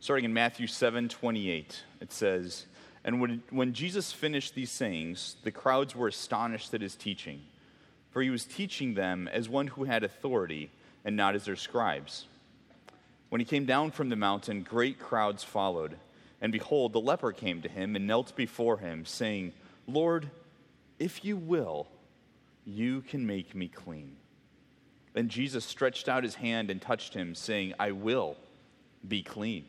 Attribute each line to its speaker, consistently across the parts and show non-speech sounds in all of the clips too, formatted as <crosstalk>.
Speaker 1: starting in Matthew 7 28. It says, And when, when Jesus finished these sayings, the crowds were astonished at his teaching, for he was teaching them as one who had authority and not as their scribes. When he came down from the mountain, great crowds followed. And behold, the leper came to him and knelt before him, saying, Lord, if you will, you can make me clean. Then Jesus stretched out his hand and touched him, saying, I will be clean.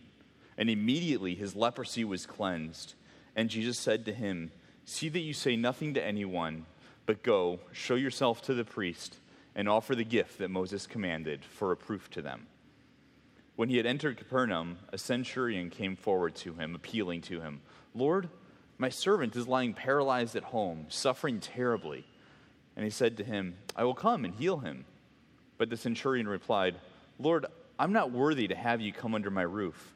Speaker 1: And immediately his leprosy was cleansed. And Jesus said to him, See that you say nothing to anyone, but go, show yourself to the priest, and offer the gift that Moses commanded for a proof to them. When he had entered Capernaum, a centurion came forward to him, appealing to him, Lord, my servant is lying paralyzed at home, suffering terribly. And he said to him, I will come and heal him. But the centurion replied, Lord, I'm not worthy to have you come under my roof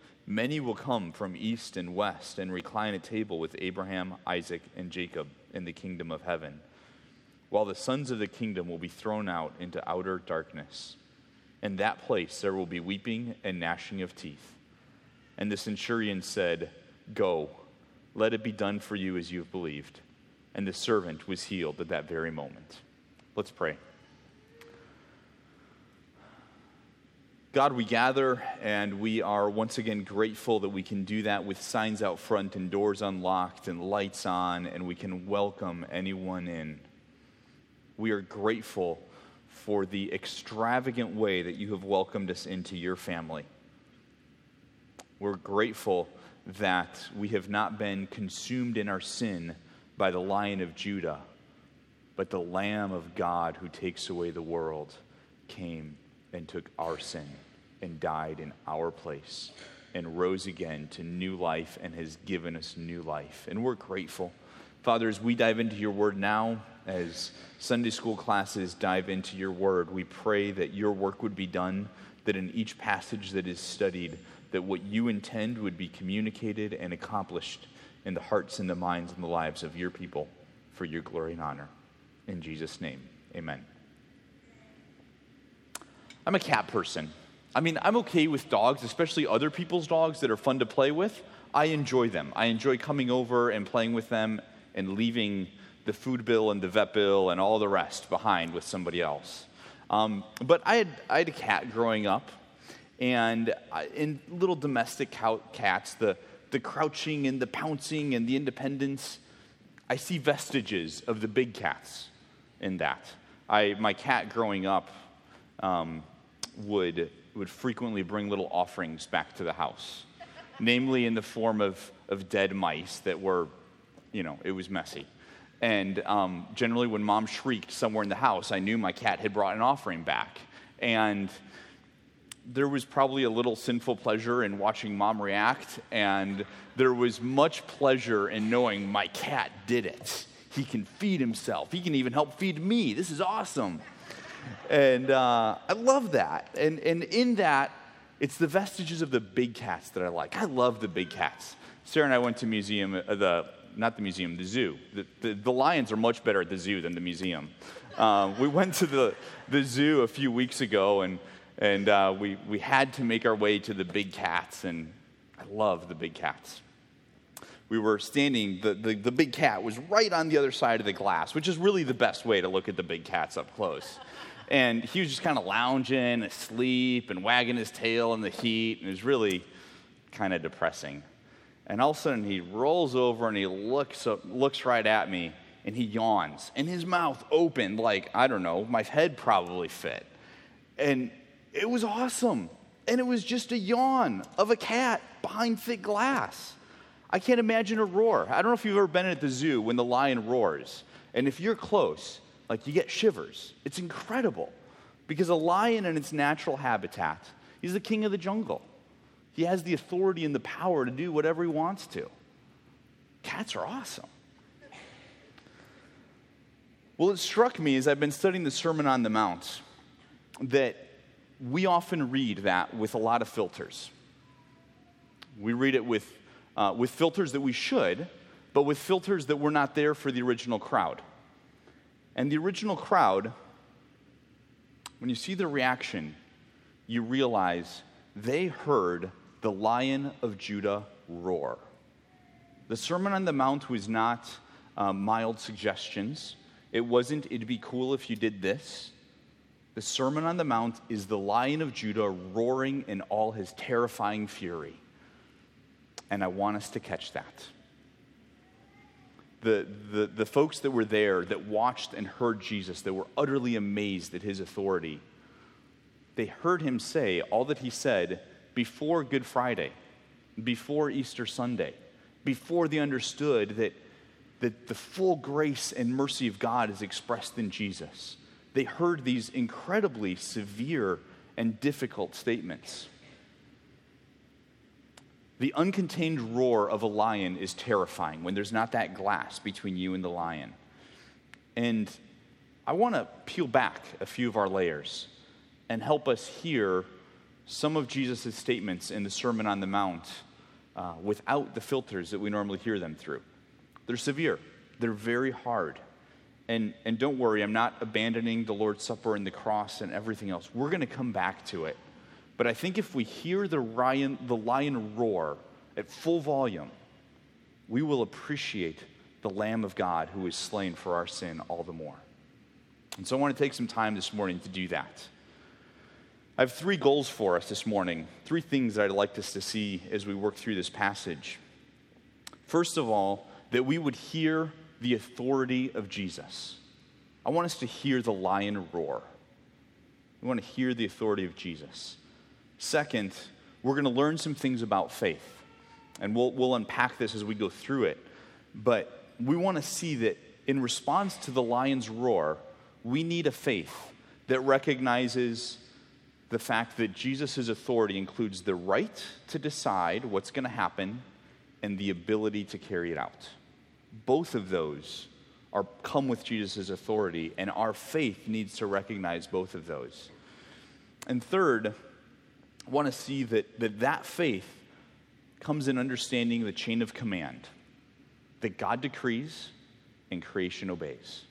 Speaker 1: Many will come from east and west and recline at table with Abraham, Isaac, and Jacob in the kingdom of heaven, while the sons of the kingdom will be thrown out into outer darkness. In that place there will be weeping and gnashing of teeth. And the centurion said, Go, let it be done for you as you have believed. And the servant was healed at that very moment. Let's pray. God, we gather and we are once again grateful that we can do that with signs out front and doors unlocked and lights on, and we can welcome anyone in. We are grateful for the extravagant way that you have welcomed us into your family. We're grateful that we have not been consumed in our sin by the Lion of Judah, but the Lamb of God who takes away the world came and took our sin and died in our place and rose again to new life and has given us new life. And we're grateful. Father, as we dive into your word now, as Sunday school classes dive into your word, we pray that your work would be done, that in each passage that is studied, that what you intend would be communicated and accomplished in the hearts and the minds and the lives of your people for your glory and honor. In Jesus' name, amen. I'm a cat person. I mean, I'm okay with dogs, especially other people's dogs that are fun to play with. I enjoy them. I enjoy coming over and playing with them and leaving the food bill and the vet bill and all the rest behind with somebody else. Um, but I had, I had a cat growing up, and in little domestic cats, the, the crouching and the pouncing and the independence, I see vestiges of the big cats in that. I, my cat growing up, um, would, would frequently bring little offerings back to the house, namely in the form of, of dead mice that were, you know, it was messy. And um, generally, when mom shrieked somewhere in the house, I knew my cat had brought an offering back. And there was probably a little sinful pleasure in watching mom react, and there was much pleasure in knowing my cat did it. He can feed himself, he can even help feed me. This is awesome and uh, I love that. And, and in that, it's the vestiges of the big cats that I like. I love the big cats. Sarah and I went to museum, uh, the not the museum, the zoo. The, the, the, lions are much better at the zoo than the museum. Um, we <laughs> went to the, the zoo a few weeks ago, and, and uh, we, we had to make our way to the big cats, and I love the big cats. We were standing, the, the, the big cat was right on the other side of the glass, which is really the best way to look at the big cats up close. And he was just kind of lounging, asleep, and wagging his tail in the heat. And it was really kind of depressing. And all of a sudden, he rolls over and he looks, up, looks right at me and he yawns. And his mouth opened like, I don't know, my head probably fit. And it was awesome. And it was just a yawn of a cat behind thick glass. I can't imagine a roar. I don't know if you've ever been at the zoo when the lion roars. And if you're close, like you get shivers. It's incredible because a lion in its natural habitat, he's the king of the jungle. He has the authority and the power to do whatever he wants to. cats are awesome. Well, it struck me as I've been studying the Sermon on the Mount that we often read that with a lot of filters. We read it with, uh, with filters that we should, but with filters that were not there for the original crowd. And the original crowd, when you see the reaction, you realize they heard the lion of Judah roar. The Sermon on the Mount was not uh, mild suggestions. It wasn't, it'd be cool if you did this. The Sermon on the Mount is the lion of Judah roaring in all his terrifying fury. And I want us to catch that. The, the, the folks that were there, that watched and heard Jesus, that were utterly amazed at his authority, they heard him say all that he said before Good Friday, before Easter Sunday, before they understood that, that the full grace and mercy of God is expressed in Jesus. They heard these incredibly severe and difficult statements. The uncontained roar of a lion is terrifying when there's not that glass between you and the lion. And I want to peel back a few of our layers and help us hear some of Jesus' statements in the Sermon on the Mount uh, without the filters that we normally hear them through. They're severe, they're very hard. And, and don't worry, I'm not abandoning the Lord's Supper and the cross and everything else. We're going to come back to it. But I think if we hear the lion, the lion roar at full volume, we will appreciate the Lamb of God who is slain for our sin all the more. And so I want to take some time this morning to do that. I have three goals for us this morning, three things that I'd like us to see as we work through this passage. First of all, that we would hear the authority of Jesus. I want us to hear the lion roar. We want to hear the authority of Jesus. Second, we're going to learn some things about faith, and we'll, we'll unpack this as we go through it. But we want to see that in response to the lion's roar, we need a faith that recognizes the fact that Jesus' authority includes the right to decide what's going to happen and the ability to carry it out. Both of those are come with Jesus' authority, and our faith needs to recognize both of those. And third, want to see that that, that faith comes in understanding the chain of command that God decrees and creation obeys.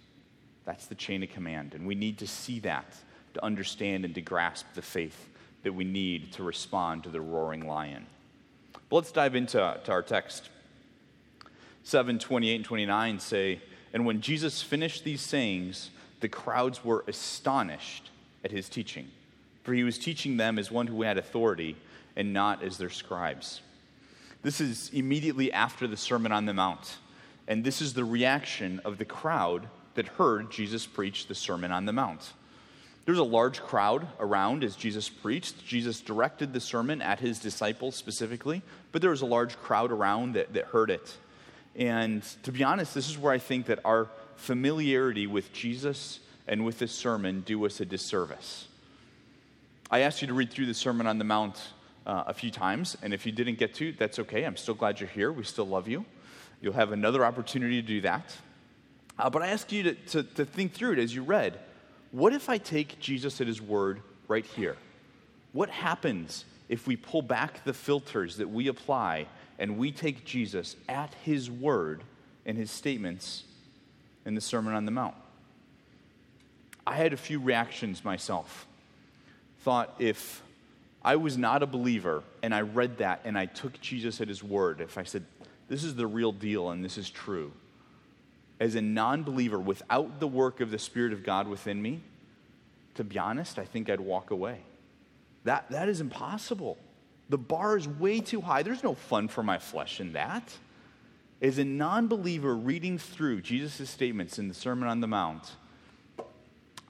Speaker 1: That's the chain of command, and we need to see that to understand and to grasp the faith that we need to respond to the roaring lion. But let's dive into to our text. 7 28 and 29 say, And when Jesus finished these sayings, the crowds were astonished at his teaching, for he was teaching them as one who had authority and not as their scribes. This is immediately after the Sermon on the Mount, and this is the reaction of the crowd that heard Jesus preach the Sermon on the Mount. There was a large crowd around as Jesus preached. Jesus directed the sermon at his disciples specifically, but there was a large crowd around that, that heard it. And to be honest, this is where I think that our familiarity with Jesus and with this sermon do us a disservice. I asked you to read through the Sermon on the Mount uh, a few times, and if you didn't get to, that's okay. I'm still glad you're here. We still love you. You'll have another opportunity to do that. Uh, but I ask you to, to, to think through it as you read. What if I take Jesus at his word right here? What happens if we pull back the filters that we apply and we take Jesus at his word and his statements in the Sermon on the Mount? I had a few reactions myself. Thought if I was not a believer and I read that and I took Jesus at his word, if I said, this is the real deal and this is true, as a non believer without the work of the Spirit of God within me, to be honest, I think I'd walk away. That, that is impossible. The bar is way too high. There's no fun for my flesh in that. As a non believer reading through Jesus' statements in the Sermon on the Mount,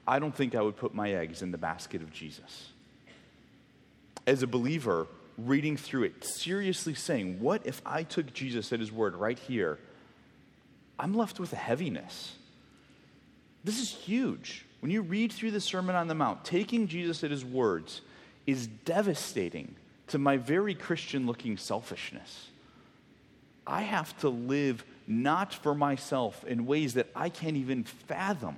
Speaker 1: I don't think I would put my eggs in the basket of Jesus. As a believer reading through it, seriously saying, What if I took Jesus at his word right here? I'm left with a heaviness. This is huge. When you read through the Sermon on the Mount, taking Jesus at his words is devastating to my very Christian looking selfishness. I have to live not for myself in ways that I can't even fathom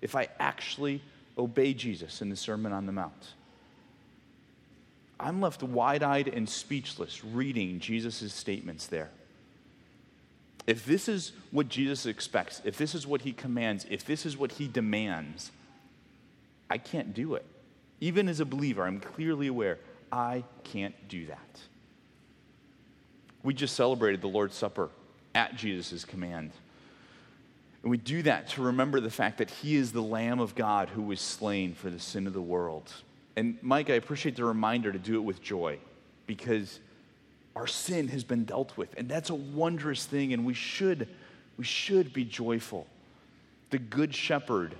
Speaker 1: if I actually obey Jesus in the Sermon on the Mount. I'm left wide eyed and speechless reading Jesus' statements there. If this is what Jesus expects, if this is what he commands, if this is what he demands, I can't do it. Even as a believer, I'm clearly aware I can't do that. We just celebrated the Lord's Supper at Jesus' command. And we do that to remember the fact that he is the Lamb of God who was slain for the sin of the world. And Mike, I appreciate the reminder to do it with joy because our sin has been dealt with. And that's a wondrous thing, and we should, we should be joyful. The Good Shepherd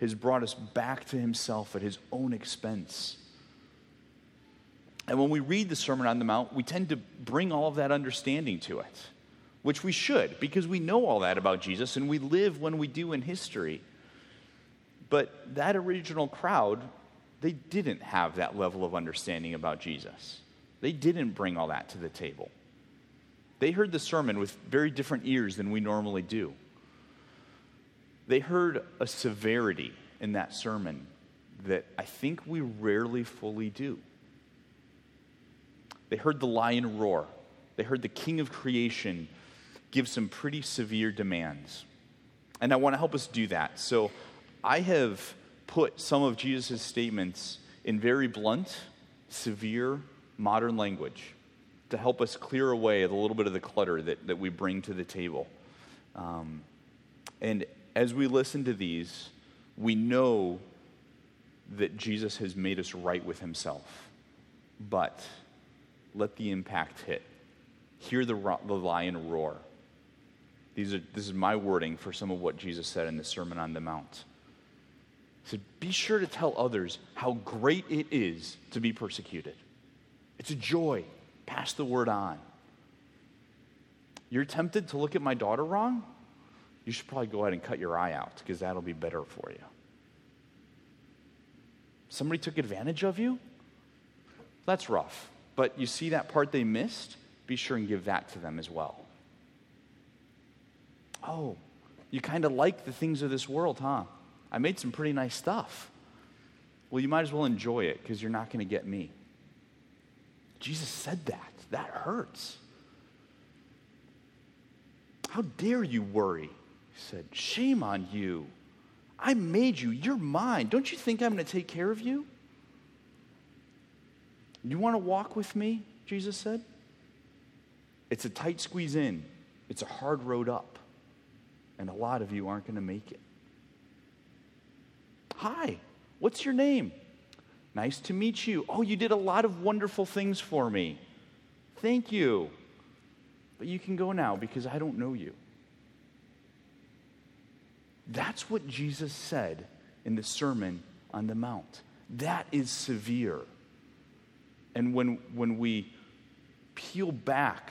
Speaker 1: has brought us back to himself at his own expense. And when we read the Sermon on the Mount, we tend to bring all of that understanding to it, which we should, because we know all that about Jesus and we live when we do in history. But that original crowd they didn't have that level of understanding about Jesus. They didn't bring all that to the table. They heard the sermon with very different ears than we normally do. They heard a severity in that sermon that I think we rarely fully do. They heard the lion roar. They heard the king of creation give some pretty severe demands. And I want to help us do that. So I have put some of Jesus' statements in very blunt, severe, modern language to help us clear away a little bit of the clutter that, that we bring to the table. Um, and as we listen to these, we know that Jesus has made us right with himself. But let the impact hit. Hear the, the lion roar. These are, this is my wording for some of what Jesus said in the Sermon on the Mount. He said, Be sure to tell others how great it is to be persecuted. It's a joy. Pass the word on. You're tempted to look at my daughter wrong? You should probably go ahead and cut your eye out because that'll be better for you. Somebody took advantage of you? That's rough. But you see that part they missed? Be sure and give that to them as well. Oh, you kind of like the things of this world, huh? I made some pretty nice stuff. Well, you might as well enjoy it because you're not going to get me. Jesus said that. That hurts. How dare you worry? He said, Shame on you. I made you. You're mine. Don't you think I'm going to take care of you? You want to walk with me? Jesus said. It's a tight squeeze in, it's a hard road up. And a lot of you aren't going to make it. Hi, what's your name? Nice to meet you. Oh, you did a lot of wonderful things for me. Thank you. But you can go now because I don't know you. That's what Jesus said in the Sermon on the Mount. That is severe. And when, when we peel back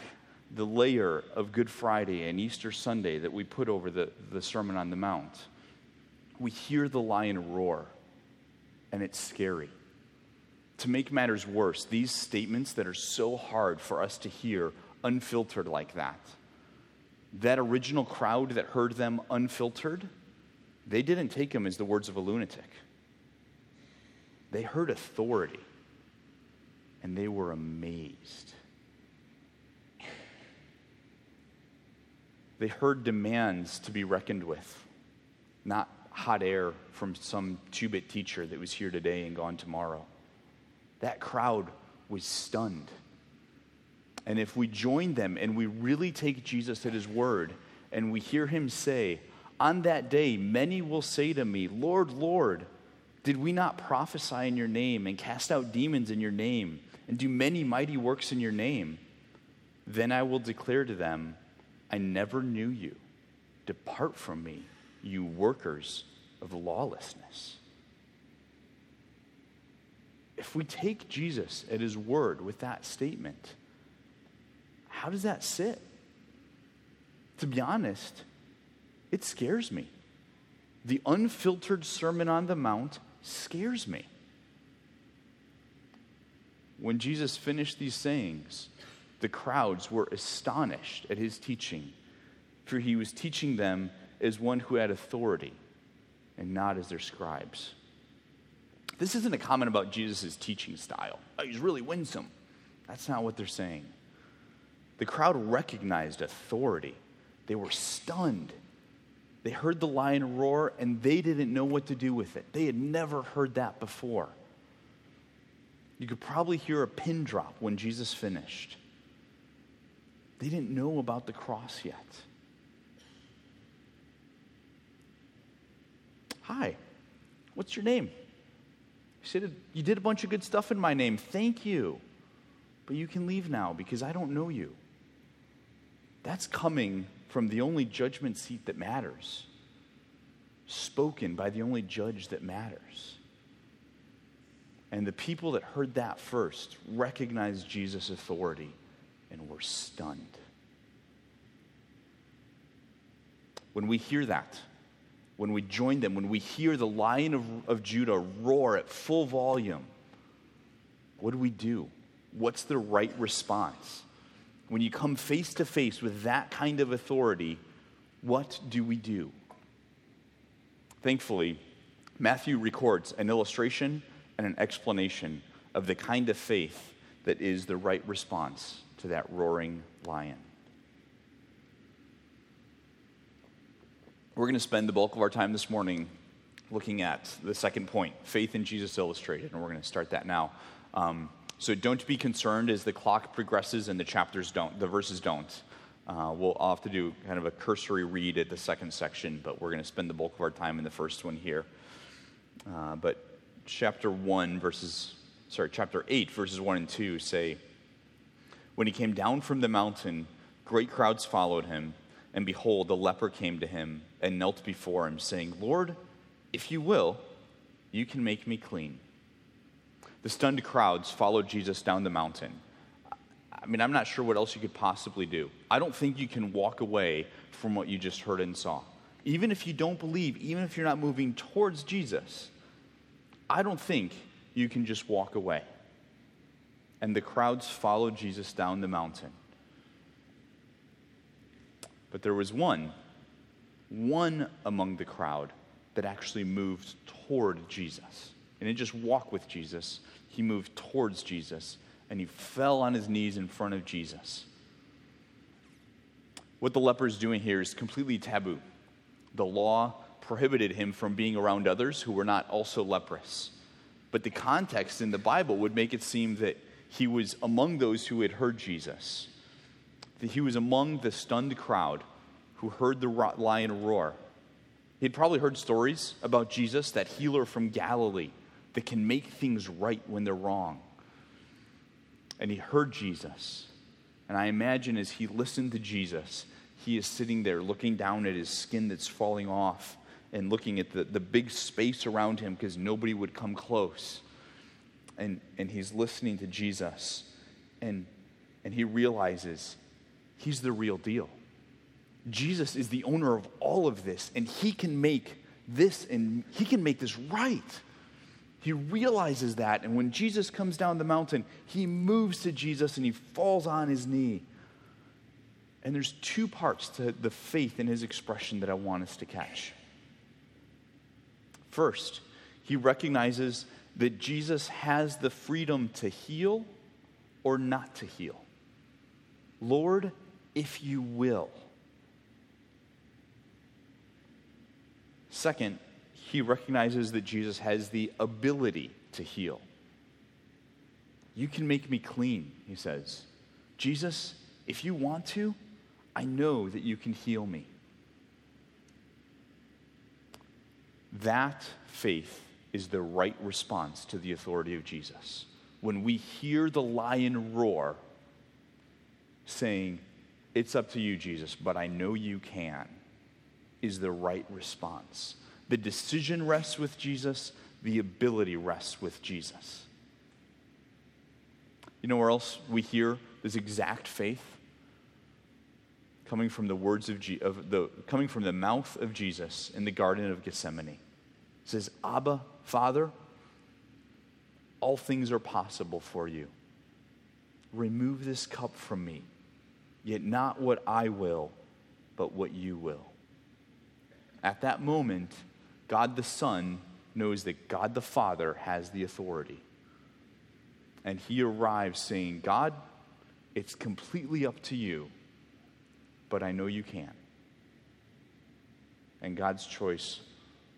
Speaker 1: the layer of Good Friday and Easter Sunday that we put over the, the Sermon on the Mount, we hear the lion roar, and it's scary. To make matters worse, these statements that are so hard for us to hear unfiltered like that, that original crowd that heard them unfiltered, they didn't take them as the words of a lunatic. They heard authority, and they were amazed. They heard demands to be reckoned with, not hot air from some two bit teacher that was here today and gone tomorrow. That crowd was stunned. And if we join them and we really take Jesus at his word and we hear him say, On that day, many will say to me, Lord, Lord, did we not prophesy in your name and cast out demons in your name and do many mighty works in your name? Then I will declare to them, I never knew you. Depart from me, you workers of lawlessness. If we take Jesus at his word with that statement, how does that sit? To be honest, it scares me. The unfiltered Sermon on the Mount scares me. When Jesus finished these sayings, the crowds were astonished at his teaching, for he was teaching them as one who had authority and not as their scribes. This isn't a comment about Jesus' teaching style. Oh, he's really winsome. That's not what they're saying. The crowd recognized authority, they were stunned. They heard the lion roar and they didn't know what to do with it. They had never heard that before. You could probably hear a pin drop when Jesus finished. They didn't know about the cross yet. Hi, what's your name? You said you did a bunch of good stuff in my name. Thank you. But you can leave now because I don't know you. That's coming from the only judgment seat that matters, spoken by the only judge that matters. And the people that heard that first recognized Jesus' authority and we're stunned. When we hear that, when we join them, when we hear the lion of, of Judah roar at full volume, what do we do? What's the right response? When you come face to face with that kind of authority, what do we do? Thankfully, Matthew records an illustration and an explanation of the kind of faith that is the right response to that roaring lion. We're going to spend the bulk of our time this morning looking at the second point faith in Jesus illustrated, and we're going to start that now. Um, so don't be concerned as the clock progresses and the chapters don't, the verses don't. Uh, we'll have to do kind of a cursory read at the second section, but we're going to spend the bulk of our time in the first one here. Uh, but chapter 1, verses, sorry, chapter 8, verses 1 and 2 say, When he came down from the mountain, great crowds followed him, and behold, the leper came to him and knelt before him, saying, Lord, if you will, you can make me clean. The stunned crowds followed Jesus down the mountain. I mean, I'm not sure what else you could possibly do. I don't think you can walk away from what you just heard and saw. Even if you don't believe, even if you're not moving towards Jesus, I don't think you can just walk away. And the crowds followed Jesus down the mountain. But there was one, one among the crowd that actually moved toward Jesus. And didn't just walk with Jesus, he moved towards Jesus and he fell on his knees in front of Jesus. What the leper is doing here is completely taboo. The law prohibited him from being around others who were not also leprous. But the context in the Bible would make it seem that he was among those who had heard Jesus, he was among the stunned crowd who heard the lion roar. He'd probably heard stories about Jesus, that healer from Galilee that can make things right when they're wrong. And he heard Jesus. And I imagine as he listened to Jesus, he is sitting there looking down at his skin that's falling off and looking at the, the big space around him because nobody would come close. And, and he's listening to Jesus, and, and he realizes he's the real deal. Jesus is the owner of all of this, and he can make this and he can make this right. He realizes that, and when Jesus comes down the mountain, he moves to Jesus and he falls on his knee. And there's two parts to the faith in his expression that I want us to catch. First, he recognizes that Jesus has the freedom to heal or not to heal. Lord, if you will. Second, he recognizes that Jesus has the ability to heal. You can make me clean, he says. Jesus, if you want to, I know that you can heal me. That faith is the right response to the authority of Jesus. When we hear the lion roar, saying, It's up to you, Jesus, but I know you can, is the right response. The decision rests with Jesus, the ability rests with Jesus. You know where else we hear this exact faith? Coming from the words of, Je- of the coming from the mouth of Jesus in the Garden of Gethsemane says, Abba, Father, all things are possible for you. Remove this cup from me, yet not what I will, but what you will. At that moment, God the Son knows that God the Father has the authority. And he arrives saying, God, it's completely up to you, but I know you can. And God's choice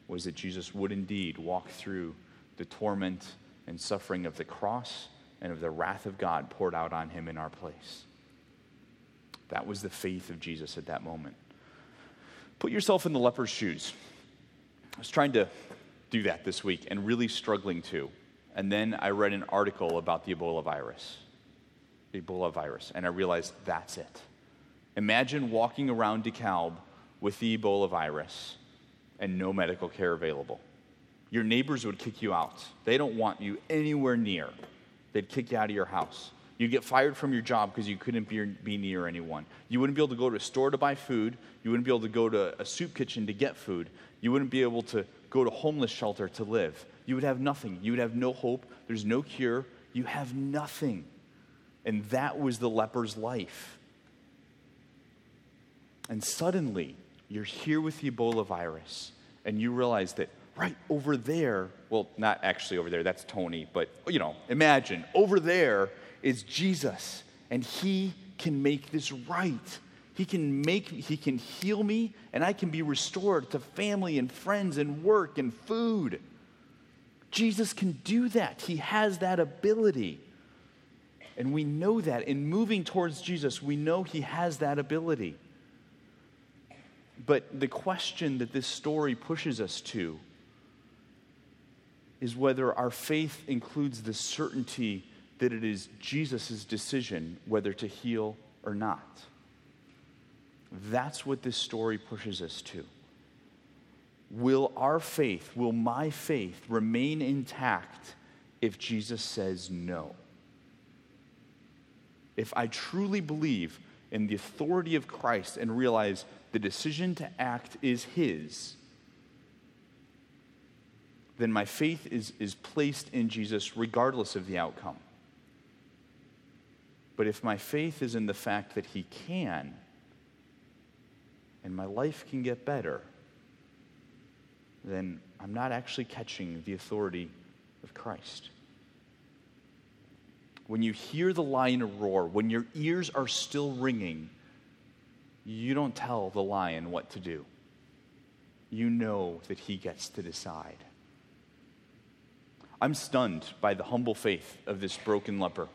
Speaker 1: was that Jesus would indeed walk through the torment and suffering of the cross and of the wrath of God poured out on him in our place. That was the faith of Jesus at that moment. Put yourself in the leper's shoes. I was trying to do that this week and really struggling to. And then I read an article about the Ebola virus. Ebola virus. And I realized that's it. Imagine walking around DeKalb with the Ebola virus and no medical care available. Your neighbors would kick you out. They don't want you anywhere near. They'd kick you out of your house. You'd get fired from your job because you couldn't be, be near anyone. You wouldn't be able to go to a store to buy food. You wouldn't be able to go to a soup kitchen to get food. You wouldn't be able to go to homeless shelter to live. You would have nothing. You would have no hope. There's no cure. You have nothing. And that was the leper's life. And suddenly, you're here with the Ebola virus, and you realize that right over there, well, not actually over there, that's Tony, but you know, imagine over there is Jesus, and he can make this right. He can make he can heal me and I can be restored to family and friends and work and food. Jesus can do that. He has that ability. And we know that in moving towards Jesus, we know he has that ability. But the question that this story pushes us to is whether our faith includes the certainty that it is Jesus' decision whether to heal or not. That's what this story pushes us to. Will our faith, will my faith remain intact if Jesus says no? If I truly believe in the authority of Christ and realize the decision to act is His, then my faith is, is placed in Jesus regardless of the outcome. But if my faith is in the fact that He can, and my life can get better, then I'm not actually catching the authority of Christ. When you hear the lion roar, when your ears are still ringing, you don't tell the lion what to do. You know that he gets to decide. I'm stunned by the humble faith of this broken leper.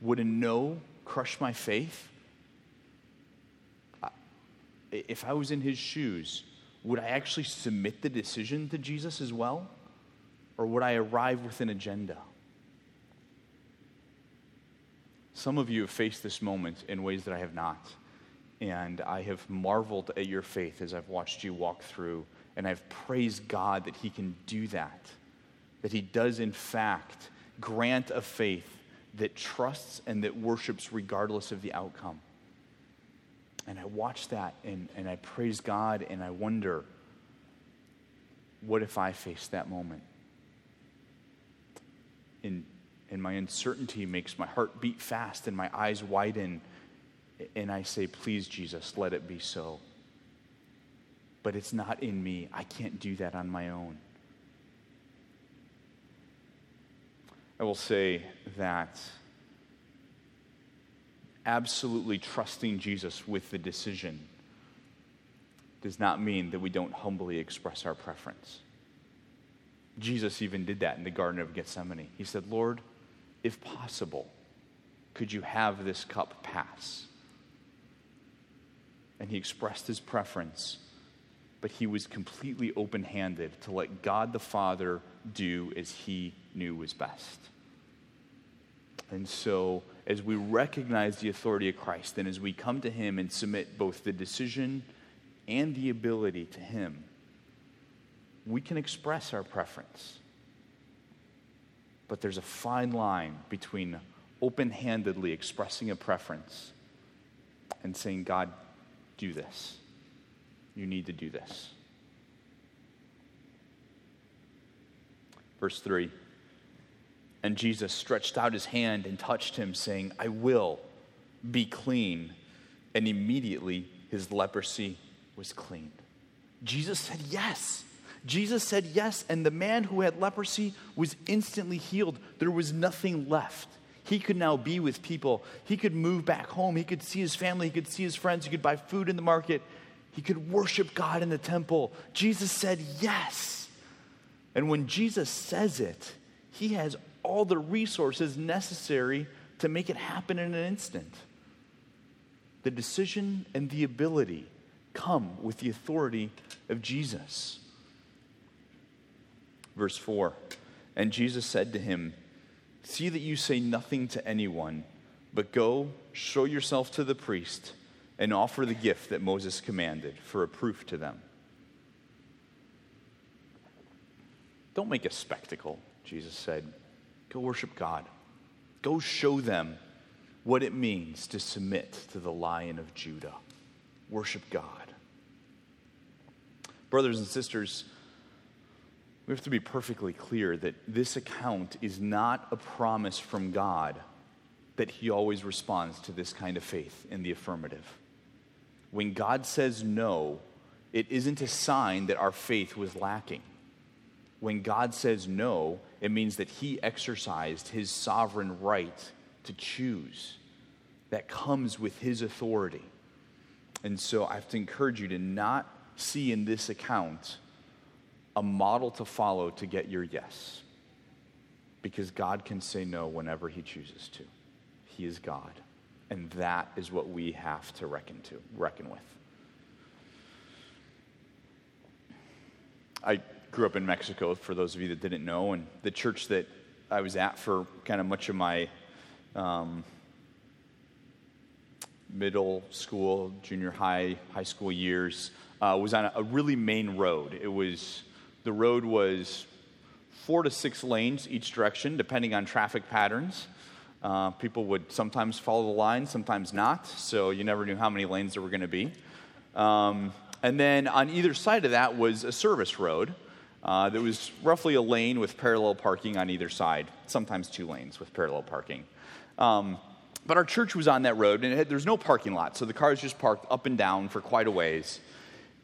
Speaker 1: Would a no crush my faith? if I was in his shoes, would I actually submit the decision to Jesus as well? Or would I arrive with an agenda? Some of you have faced this moment in ways that I have not. And I have marveled at your faith as I've watched you walk through. And I've praised God that He can do that. That He does, in fact, grant a faith that trusts and that worships regardless of the outcome. And I watch that and, and I praise God and I wonder, what if I face that moment? And, and my uncertainty makes my heart beat fast and my eyes widen. And I say, please, Jesus, let it be so. But it's not in me. I can't do that on my own. I will say that absolutely trusting Jesus with the decision does not mean that we don't humbly express our preference. Jesus even did that in the Garden of Gethsemane. He said, Lord, if possible, could you have this cup pass? And he expressed his preference, but he was completely open handed to let God the Father do as he knew was best. And so, as we recognize the authority of Christ, and as we come to Him and submit both the decision and the ability to Him, we can express our preference. But there's a fine line between open handedly expressing a preference and saying, God, do this. You need to do this. Verse 3 And Jesus stretched out his hand and touched him, saying, I will be clean. And immediately his leprosy was cleaned. Jesus said yes. Jesus said yes, and the man who had leprosy was instantly healed. There was nothing left. He could now be with people. He could move back home. He could see his family. He could see his friends. He could buy food in the market. He could worship God in the temple. Jesus said yes. And when Jesus says it, he has all the resources necessary to make it happen in an instant. The decision and the ability come with the authority of Jesus. Verse 4 And Jesus said to him, See that you say nothing to anyone, but go, show yourself to the priest, and offer the gift that Moses commanded for a proof to them. Don't make a spectacle, Jesus said. Go worship God. Go show them what it means to submit to the lion of Judah. Worship God. Brothers and sisters, we have to be perfectly clear that this account is not a promise from God that He always responds to this kind of faith in the affirmative. When God says no, it isn't a sign that our faith was lacking. When God says no, it means that He exercised His sovereign right to choose. That comes with His authority. And so I have to encourage you to not see in this account a model to follow to get your yes. Because God can say no whenever He chooses to. He is God. And that is what we have to reckon to, reckon with. I grew up in Mexico, for those of you that didn't know, and the church that I was at for kind of much of my um, middle school, junior high, high school years uh, was on a, really main road. It was the road was four to six lanes each direction, depending on traffic patterns. Uh, people would sometimes follow the line, sometimes not, so you never knew how many lanes there were going to be. Um, and then on either side of that was a service road uh, that was roughly a lane with parallel parking on either side, sometimes two lanes with parallel parking. Um, but our church was on that road, and had, there's no parking lot, so the cars just parked up and down for quite a ways.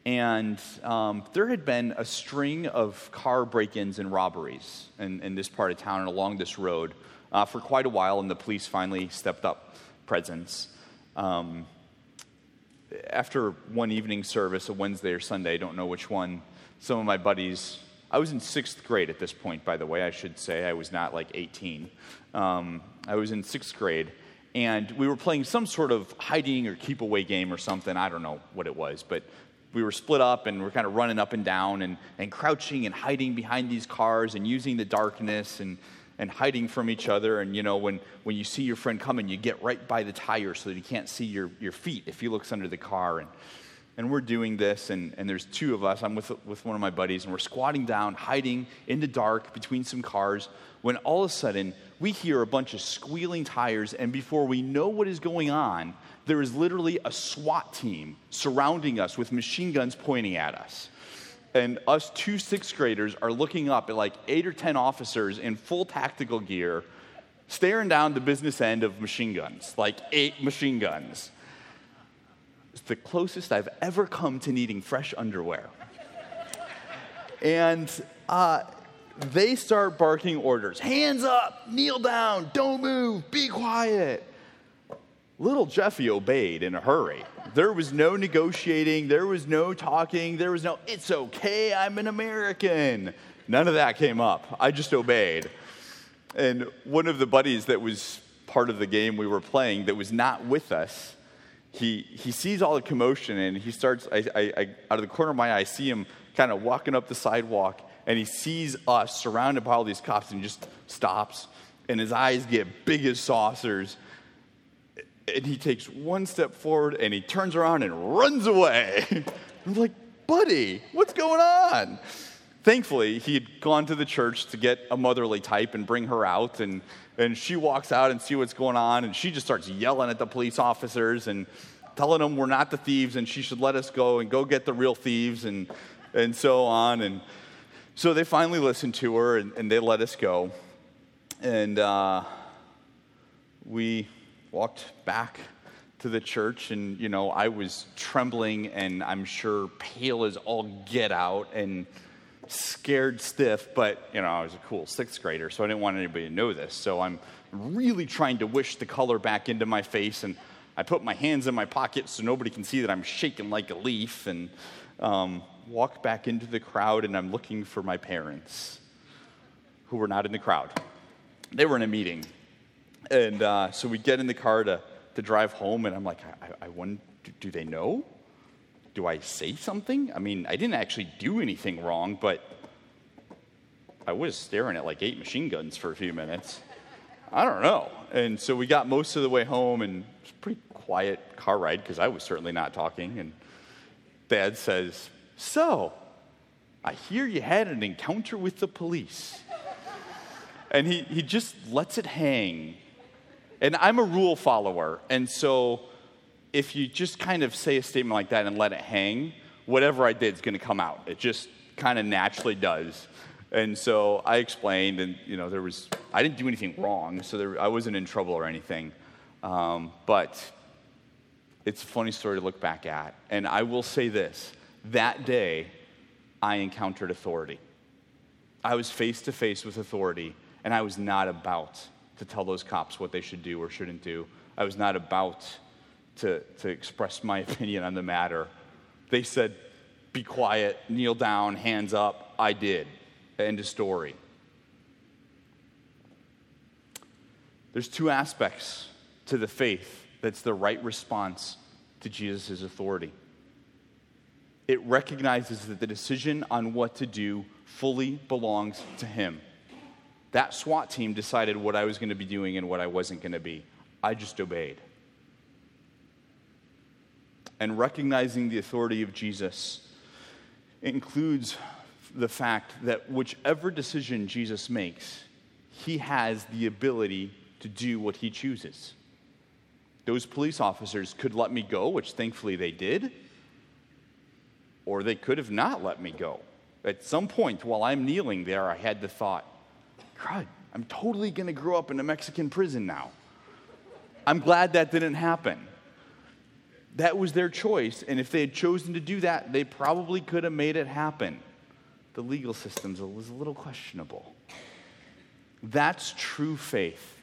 Speaker 1: And um, there had been a string of car break ins and robberies in, in, this part of town and along this road uh, for quite a while, and the police finally stepped up presence. Um, after one evening service, a Wednesday or Sunday, I don't know which one, some of my buddies, I was in sixth grade at this point, by the way, I should say. I was not like 18. Um, I was in sixth grade, and we were playing some sort of hiding or keep away game or something. I don't know what it was, but we were split up and we're kind of running up and down and, and crouching and hiding behind these cars and using the darkness and, and hiding from each other. And, you know, when, when you see your friend coming, you get right by the tire so that he can't see your, your feet if he looks under the car. And, and we're doing this, and, and there's two of us. I'm with, with one of my buddies, and we're squatting down, hiding in the dark between some cars, when all of a sudden we hear a bunch of squealing tires, and before we know what is going on, there is literally a SWAT team surrounding us with machine guns pointing at us. And us two sixth graders are looking up at like eight or 10 officers in full tactical gear, staring down the business end of machine guns, like eight machine guns. It's the closest I've ever come to needing fresh underwear. and uh, they start barking orders hands up, kneel down, don't move, be quiet. Little Jeffy obeyed in a hurry. There was no negotiating, there was no talking, there was no, it's okay, I'm an American. None of that came up. I just obeyed. And one of the buddies that was part of the game we were playing that was not with us, he, he sees all the commotion and he starts, I, I, I, out of the corner of my eye, I see him kind of walking up the sidewalk and he sees us surrounded by all these cops and he just stops and his eyes get big as saucers and he takes one step forward and he turns around and runs away. <laughs> I'm like, buddy, what's going on? Thankfully, he had gone to the church to get a motherly type and bring her out. And, and she walks out and see what's going on. And she just starts yelling at the police officers and telling them we're not the thieves and she should let us go and go get the real thieves and, and so on. And so they finally listened to her and, and they let us go. And uh, we walked back to the church, and, you know, I was trembling and I'm sure pale as all get out and scared stiff, but, you know, I was a cool sixth grader, so I didn't want anybody to know this. So I'm really trying to wish the color back into my face, and I put my hands in my pockets so nobody can see that I'm shaking like a leaf, and um, walk back into the crowd, and I'm looking for my parents who were not in the crowd. They were in a meeting. And uh, so we get in the car to, to drive home, and I'm like, I, I wonder, do they know? Do I say something? I mean, I didn't actually do anything wrong, but I was staring at like eight machine guns for a few minutes. I don't know. And so we got most of the way home, and it was a pretty quiet car ride because I was certainly not talking. And dad says, So, I hear you had an encounter with the police. and he, he just lets it hang. And I'm a rule follower. And so if you just kind of say a statement like that and let it hang, whatever I did is going to come out. It just kind of naturally does. And so I explained, and you know, there was I didn't do anything wrong, so there, I wasn't in trouble or anything. Um, but it's a funny story to look back at. And I will say this: that day, I encountered authority. I was face to face with authority, and I was not about to tell those cops what they should do or shouldn't do. I was not about to, to express my <laughs> opinion on the matter. They said, be quiet, kneel down, hands up. I did. End of story. There's two aspects to the faith that's the right response to Jesus' authority. It recognizes that the decision on what to do fully belongs to Him. That SWAT team decided what I was going to be doing and what I wasn't going to be. I just obeyed. And recognizing the authority of Jesus includes the fact that whichever decision Jesus makes, he has the ability to do what he chooses. Those police officers could let me go, which thankfully they did, or they could have not let me go. At some point while I'm kneeling there, I had the thought, God, I'm totally going to grow up in a Mexican prison now. I'm glad that didn't happen. That was their choice, and if they had chosen to do that, they probably could have made it happen. The legal system was a little questionable. That's true faith,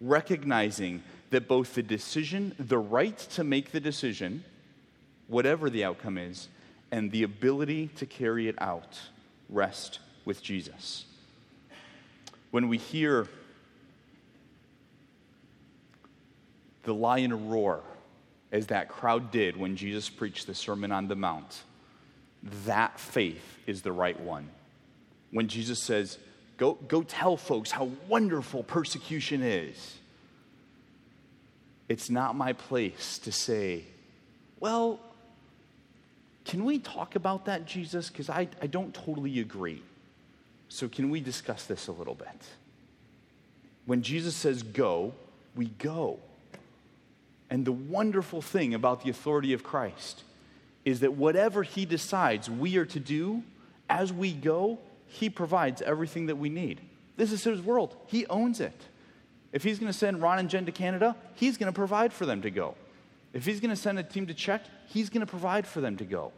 Speaker 1: recognizing that both the decision, the right to make the decision, whatever the outcome is, and the ability to carry it out rest with Jesus. When we hear the lion roar, as that crowd did when Jesus preached the Sermon on the Mount, that faith is the right one. When Jesus says, Go, go tell folks how wonderful persecution is, it's not my place to say, Well, can we talk about that, Jesus? Because I, I don't totally agree. So, can we discuss this a little bit? When Jesus says go, we go. And the wonderful thing about the authority of Christ is that whatever he decides we are to do as we go, he provides everything that we need. This is his world, he owns it. If he's going to send Ron and Jen to Canada, he's going to provide for them to go. If he's going to send a team to Czech, he's going to provide for them to go.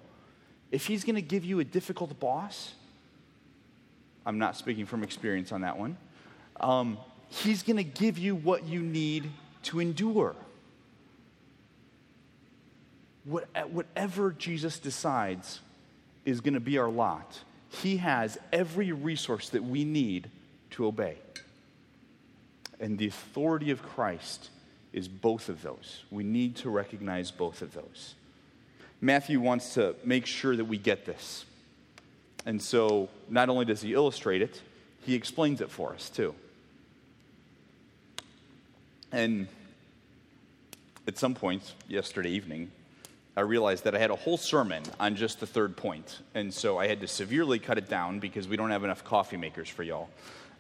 Speaker 1: If he's going to give you a difficult boss, I'm not speaking from experience on that one, um, he's going to give you what you need to endure What, whatever Jesus decides is going to be our lot, He has every resource that we need to obey. And the authority of Christ is both of those. We need to recognize both of those. Matthew wants to make sure that we get this. And so, not only does he illustrate it, he explains it for us too. And at some point yesterday evening, I realized that I had a whole sermon on just the third point. And so I had to severely cut it down because we don't have enough coffee makers for y'all.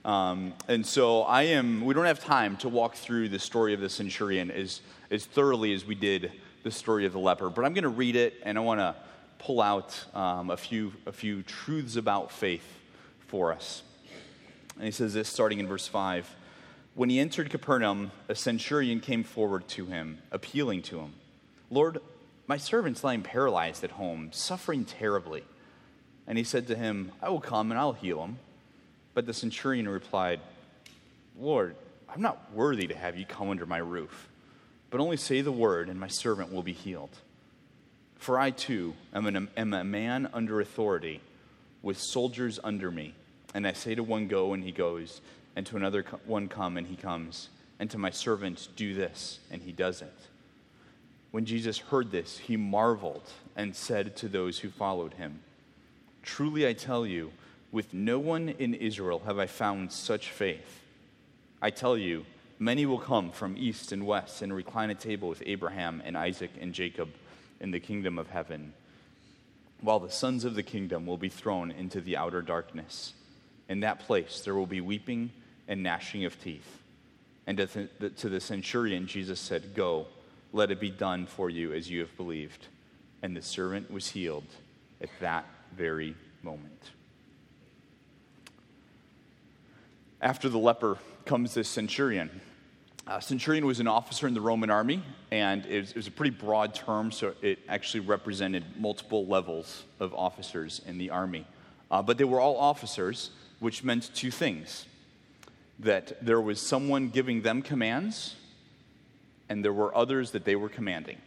Speaker 1: Um, and so I am, we don't have time to walk through the story of the centurion as, as thoroughly as we did the story of the leper. But I'm going to read it and I want to pull out um, a, few, a few truths about faith for us. And he says this starting in verse 5. When he entered Capernaum, a centurion came forward to him, appealing to him Lord, my servant's lying paralyzed at home, suffering terribly. And he said to him, I will come and I'll heal him. But the centurion replied, Lord, I'm not worthy to have you come under my roof, but only say the word, and my servant will be healed. For I too am, an, am a man under authority, with soldiers under me. And I say to one, Go, and he goes, and to another one, Come, and he comes, and to my servant, Do this, and he does it. When Jesus heard this, he marveled and said to those who followed him, Truly I tell you, with no one in Israel have I found such faith. I tell you, many will come from east and west and recline at table with Abraham and Isaac and Jacob in the kingdom of heaven, while the sons of the kingdom will be thrown into the outer darkness. In that place there will be weeping and gnashing of teeth. And to the, to the centurion, Jesus said, Go, let it be done for you as you have believed. And the servant was healed at that very moment. After the leper comes this centurion. Uh, centurion was an officer in the Roman army, and it was, it was, a pretty broad term, so it actually represented multiple levels of officers in the army. Uh, but they were all officers, which meant two things that there was someone giving them commands, and there were others that they were commanding.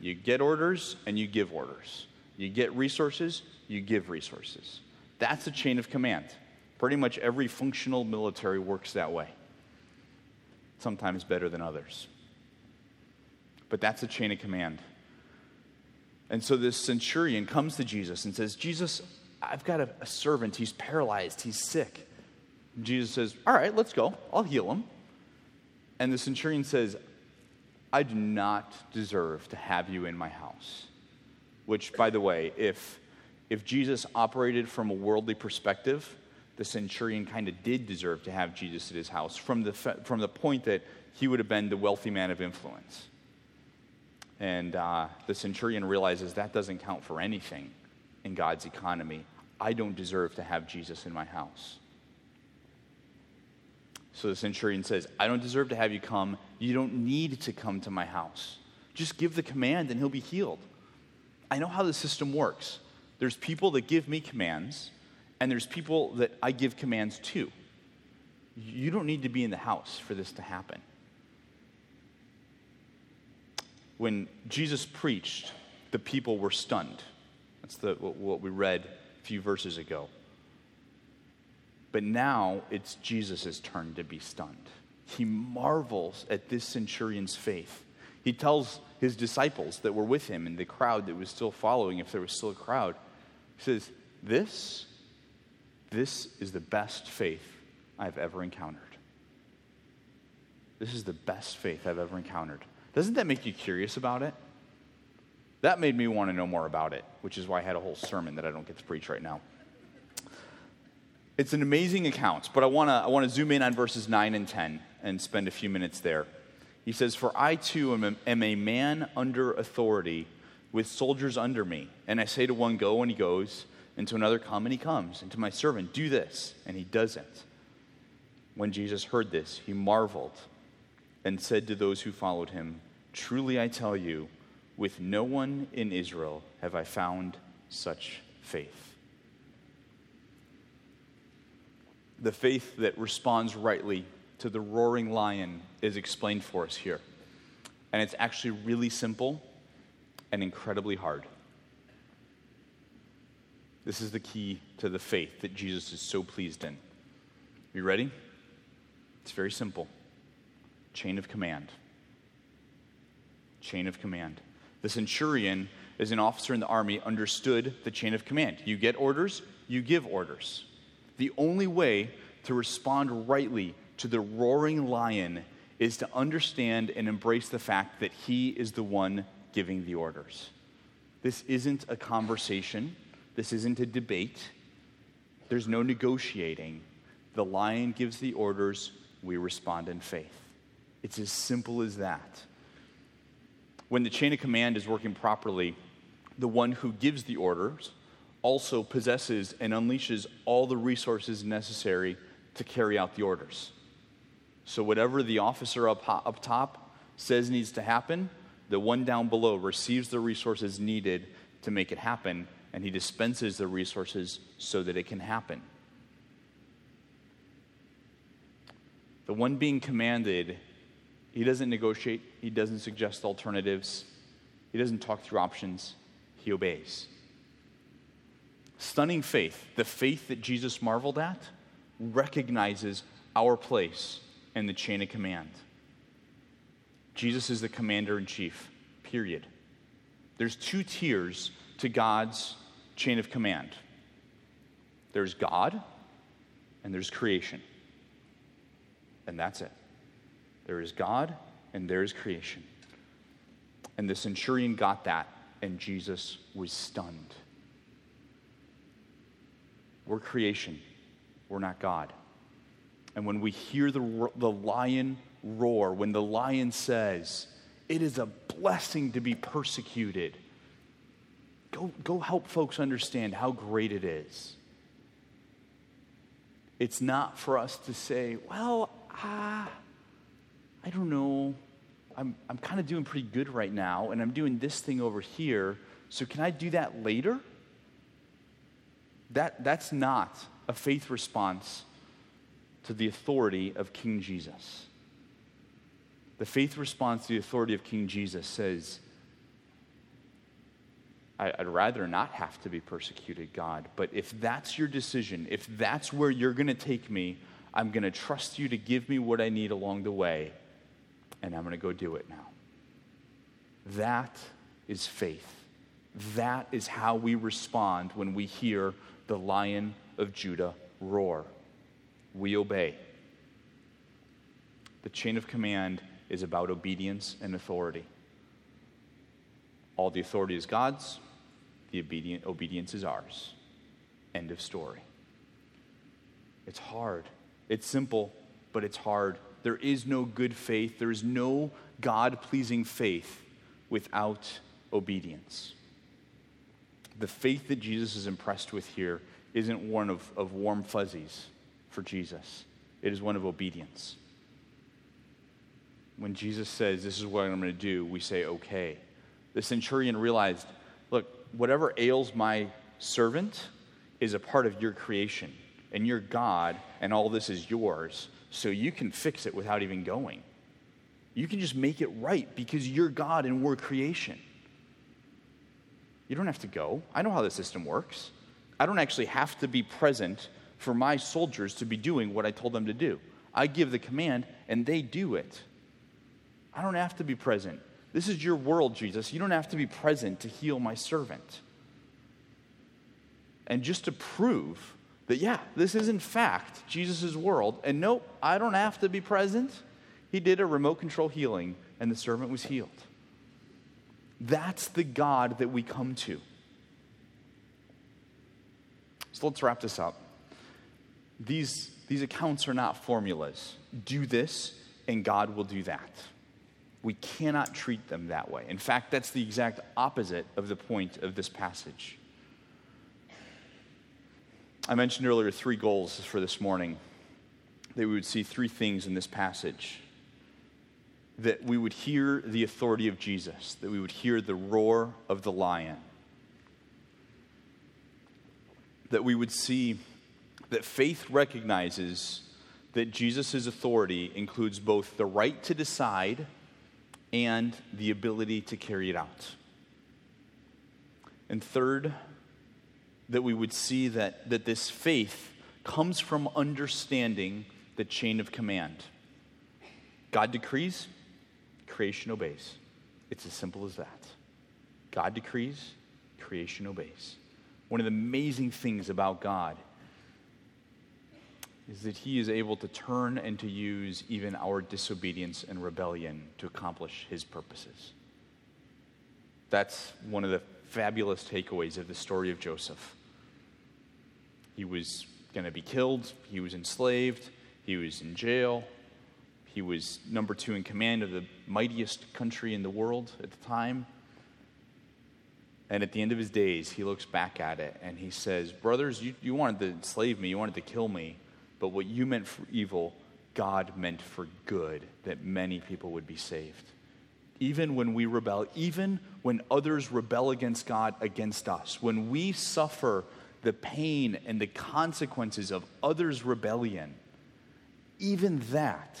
Speaker 1: You get orders, and you give orders. You get resources, you give resources. That's a chain of command. Pretty much every functional military works that way, sometimes better than others. But that's a chain of command. And so this centurion comes to Jesus and says, Jesus, I've got a, a servant. He's paralyzed, he's sick. Jesus says, All right, let's go. I'll heal him. And the centurion says, I do not deserve to have you in my house. Which, by the way, if, if Jesus operated from a worldly perspective, the centurion kind of did deserve to have Jesus at his house from the, from the point that he would have been the wealthy man of influence. And uh, the centurion realizes that doesn't count for anything in God's economy. I don't deserve to have Jesus in my house. So the centurion says, I don't deserve to have you come. You don't need to come to my house. Just give the command and he'll be healed. I know how the system works. There's people that give me commands, and there's people that I give commands to. You don't need to be in the house for this to happen. When Jesus preached, the people were stunned. That's the, what we read a few verses ago. But now it's Jesus' turn to be stunned. He marvels at this centurion's faith. He tells his disciples that were with him and the crowd that was still following, if there was still a crowd, he says, This, this is the best faith I've ever encountered. This is the best faith I've ever encountered. Doesn't that make you curious about it? That made me want to know more about it, which is why I had a whole sermon that I don't get to preach right now. It's an amazing account, but I want to I want to zoom in on verses 9 and 10 and spend a few minutes there. He says, For I too am a, am a man under authority with soldiers under me. And I say to one, Go, and he goes, and to another, Come, and he comes, and to my servant, Do this, and he doesn't. When Jesus heard this, he marveled and said to those who followed him, Truly I tell you, with no one in Israel have I found such faith. The faith that responds rightly to the roaring lion is explained for us here. And it's actually really simple and incredibly hard. This is the key to the faith that Jesus is so pleased in. You ready? It's very simple chain of command. Chain of command. The centurion, as an officer in the army, understood the chain of command. You get orders, you give orders. The only way to respond rightly to the roaring lion is to understand and embrace the fact that he is the one giving the orders. This isn't a conversation, this isn't a debate, there's no negotiating. The lion gives the orders, we respond in faith. It's as simple as that. When the chain of command is working properly, the one who gives the orders also possesses and unleashes all the resources necessary to carry out the orders. So, whatever the officer up, up top says needs to happen, the one down below receives the resources needed to make it happen, and he dispenses the resources so that it can happen. The one being commanded, he doesn't negotiate, he doesn't suggest alternatives, he doesn't talk through options, he obeys. Stunning faith, the faith that Jesus marveled at, recognizes our place in the chain of command. Jesus is the commander in chief, period. There's two tiers to God's chain of command there's God and there's creation. And that's it. There is God and there is creation. And the centurion got that, and Jesus was stunned. We're creation, we're not God. And when we hear the, the lion roar, when the lion says, It is a blessing to be persecuted, go, go help folks understand how great it is. It's not for us to say, Well, ah, I don't know. I'm, I'm kind of doing pretty good right now, and I'm doing this thing over here. So, can I do that later? That, that's not a faith response to the authority of King Jesus. The faith response to the authority of King Jesus says, I'd rather not have to be persecuted, God, but if that's your decision, if that's where you're going to take me, I'm going to trust you to give me what I need along the way, and I'm going to go do it now. That is faith. That is how we respond when we hear the lion of Judah roar we obey. The chain of command is about obedience and authority. All the authority is God's, the obedient, obedience is ours. End of story. It's hard. It's simple, but it's hard. There is no good faith, there is no God pleasing faith without obedience. The faith that Jesus is impressed with here isn't one of, of warm fuzzies for Jesus, it is one of obedience. When Jesus says, This is what I'm going to do, we say, Okay. The centurion realized, whatever ails my servant is a part of your creation, and you're God, and all this is yours, so you can fix it without even going. You can just make it right because you're God and we're creation. You don't have to go. I know how the system works. I don't actually have to be present for my soldiers to be doing what I told them to do. I give the command and they do it. I don't have to be present. This is your world, Jesus. You don't have to be present to heal my servant. And just to prove that, yeah, this is in fact Jesus' world, and nope, I don't have to be present, he did a remote control healing and the servant was healed. That's the God that we come to. So let's wrap this up these, these accounts are not formulas. Do this, and God will do that. We cannot treat them that way. In fact, that's the exact opposite of the point of this passage. I mentioned earlier three goals for this morning that we would see three things in this passage that we would hear the authority of Jesus, that we would hear the roar of the lion, that we would see that faith recognizes that Jesus' authority includes both the right to decide and the ability to carry it out. And third, that we would see that, that this faith comes from understanding the chain of command. God decrees, creation obeys. It's as simple as that. God decrees, creation obeys. One of the amazing things about God is that he is able to turn and to use even our disobedience and rebellion to accomplish his purposes. That's one of the fabulous takeaways of the story of Joseph. He was going to be killed, he was enslaved, he was in jail, he was number two in command of the mightiest country in the world at the time. And at the end of his days, he looks back at it and he says, Brothers, you, you wanted to enslave me, you wanted to kill me. But what you meant for evil, God meant for good, that many people would be saved. Even when we rebel, even when others rebel against God against us, when we suffer the pain and the consequences of others' rebellion, even that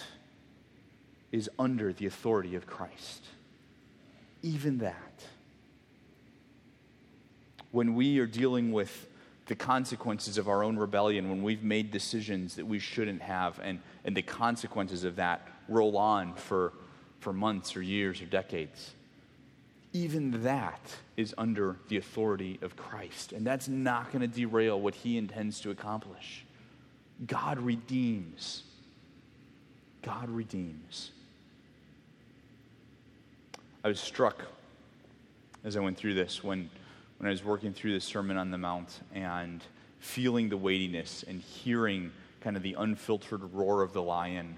Speaker 1: is under the authority of Christ. Even that. When we are dealing with the consequences of our own rebellion, when we've made decisions that we shouldn't have, and, and the consequences of that roll on for, for months or years or decades, even that is under the authority of Christ. And that's not going to derail what he intends to accomplish. God redeems. God redeems. I was struck as I went through this when, when I was working through the Sermon on the Mount and feeling the weightiness and hearing kind of the unfiltered roar of the lion.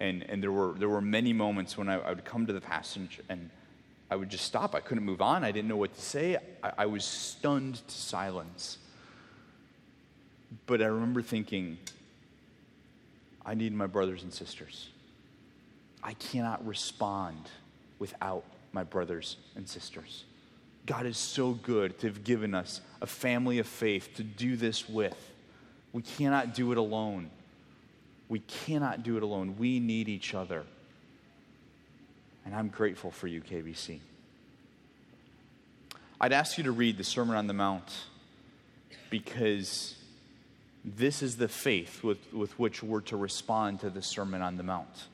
Speaker 1: And, and there, were, there were many moments when I, I would come to the passage and I would just stop. I couldn't move on. I didn't know what to say. I, I was stunned to silence. But I remember thinking, I need my brothers and sisters. I cannot respond without my brothers and sisters. God is so good to have given us a family of faith to do this with. We cannot do it alone. We cannot do it alone. We need each other. And I'm grateful for you, KBC. I'd ask you to read the Sermon on the Mount because this is the faith with, with which we're to respond to the Sermon on the Mount.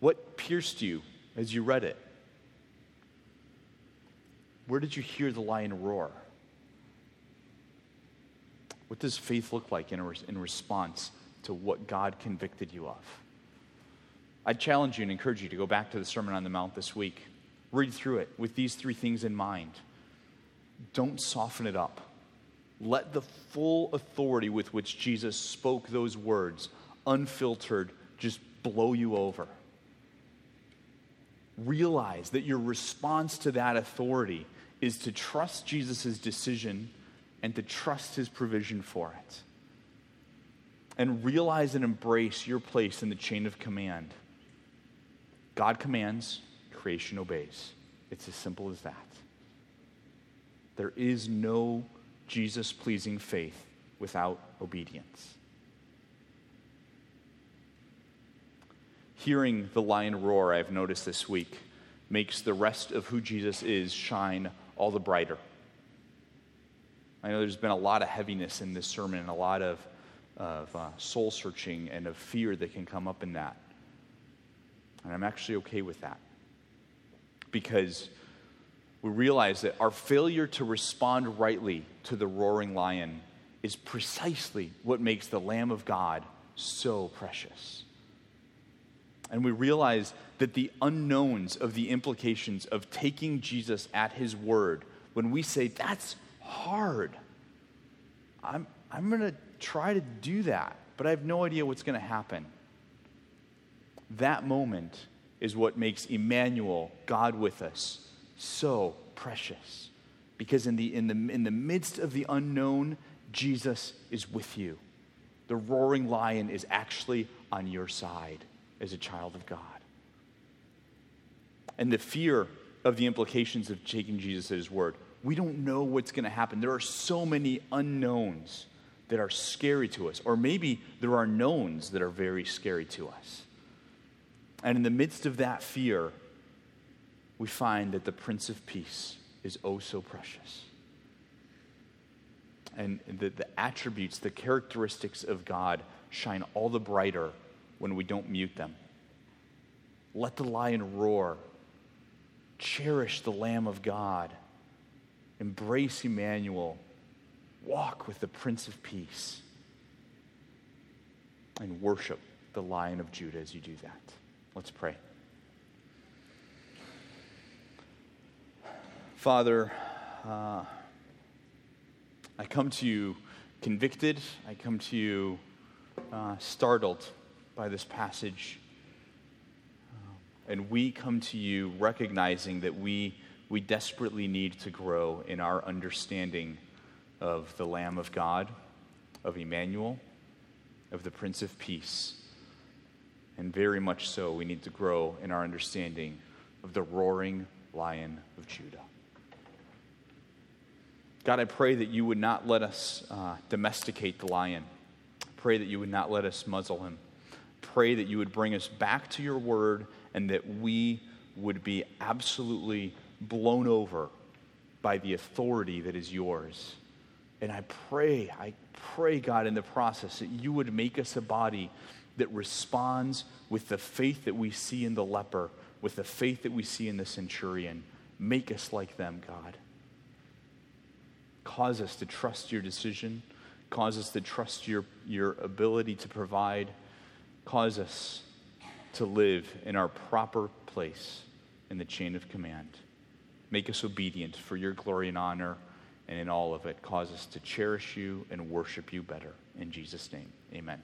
Speaker 1: What pierced you as you read it? Where did you hear the lion roar? What does faith look like in, in response to what God convicted you of? I challenge you and encourage you to go back to the Sermon on the Mount this week. Read through it with these three things in mind. Don't soften it up. Let the full authority with which Jesus spoke those words, unfiltered, just blow you over realize that your response to that authority is to trust Jesus' decision and to trust his provision for it. And realize and embrace your place in the chain of command. God commands, creation obeys. It's as simple as that. There is no Jesus pleasing faith without obedience. hearing the lion roar, I've noticed this week, makes the rest of who Jesus is shine all the brighter. I know there's been a lot of heaviness in this sermon and a lot of, of uh, soul searching and of fear that can come up in that. And I'm actually okay with that. Because we realize that our failure to respond rightly to the roaring lion is precisely what makes the Lamb of God so precious. And we realize that the unknowns of the implications of taking Jesus at his word, when we say, that's hard, I'm, I'm going to try to do that, but I have no idea what's going to happen. That moment is what makes Emmanuel, God with us, so precious. Because in the, in, the, in the midst of the unknown, Jesus is with you. The roaring lion is actually on your side as a child of God. And the fear of the implications of taking Jesus at his word. We don't know what's going to happen. There are so many unknowns that are scary to us, or maybe there are knowns that are very scary to us. And in the midst of that fear, we find that the Prince of Peace is oh so precious. And the, the attributes, the characteristics of God shine all the brighter when we don't mute them. Let the lion roar. Cherish the Lamb of God. Embrace Emmanuel. Walk with the Prince of Peace. And worship the Lion of Judah as you do that. Let's pray. Father, uh, I come to you convicted. I come to you uh, startled by this passage. And we come to you recognizing that we, we desperately need to grow in our understanding of the Lamb of God, of Emmanuel, of the Prince of Peace. And very much so, we need to grow in our understanding of the roaring lion of Judah. God, I pray that you would not let us uh, domesticate the lion. Pray that you would not let us muzzle him. Pray that you would bring us back to your word and that we would be absolutely blown over by the authority that is yours. And I pray, I pray, God, in the process that you would make us a body that responds with the faith that we see in the leper, with the faith that we see in the centurion. Make us like them, God. Cause us to trust your decision, cause us to trust your, your ability to provide, cause us to live in our proper place in the chain of command. Make us obedient for your glory and honor, and in all of it, cause us to cherish you and worship you better. In Jesus' name, amen.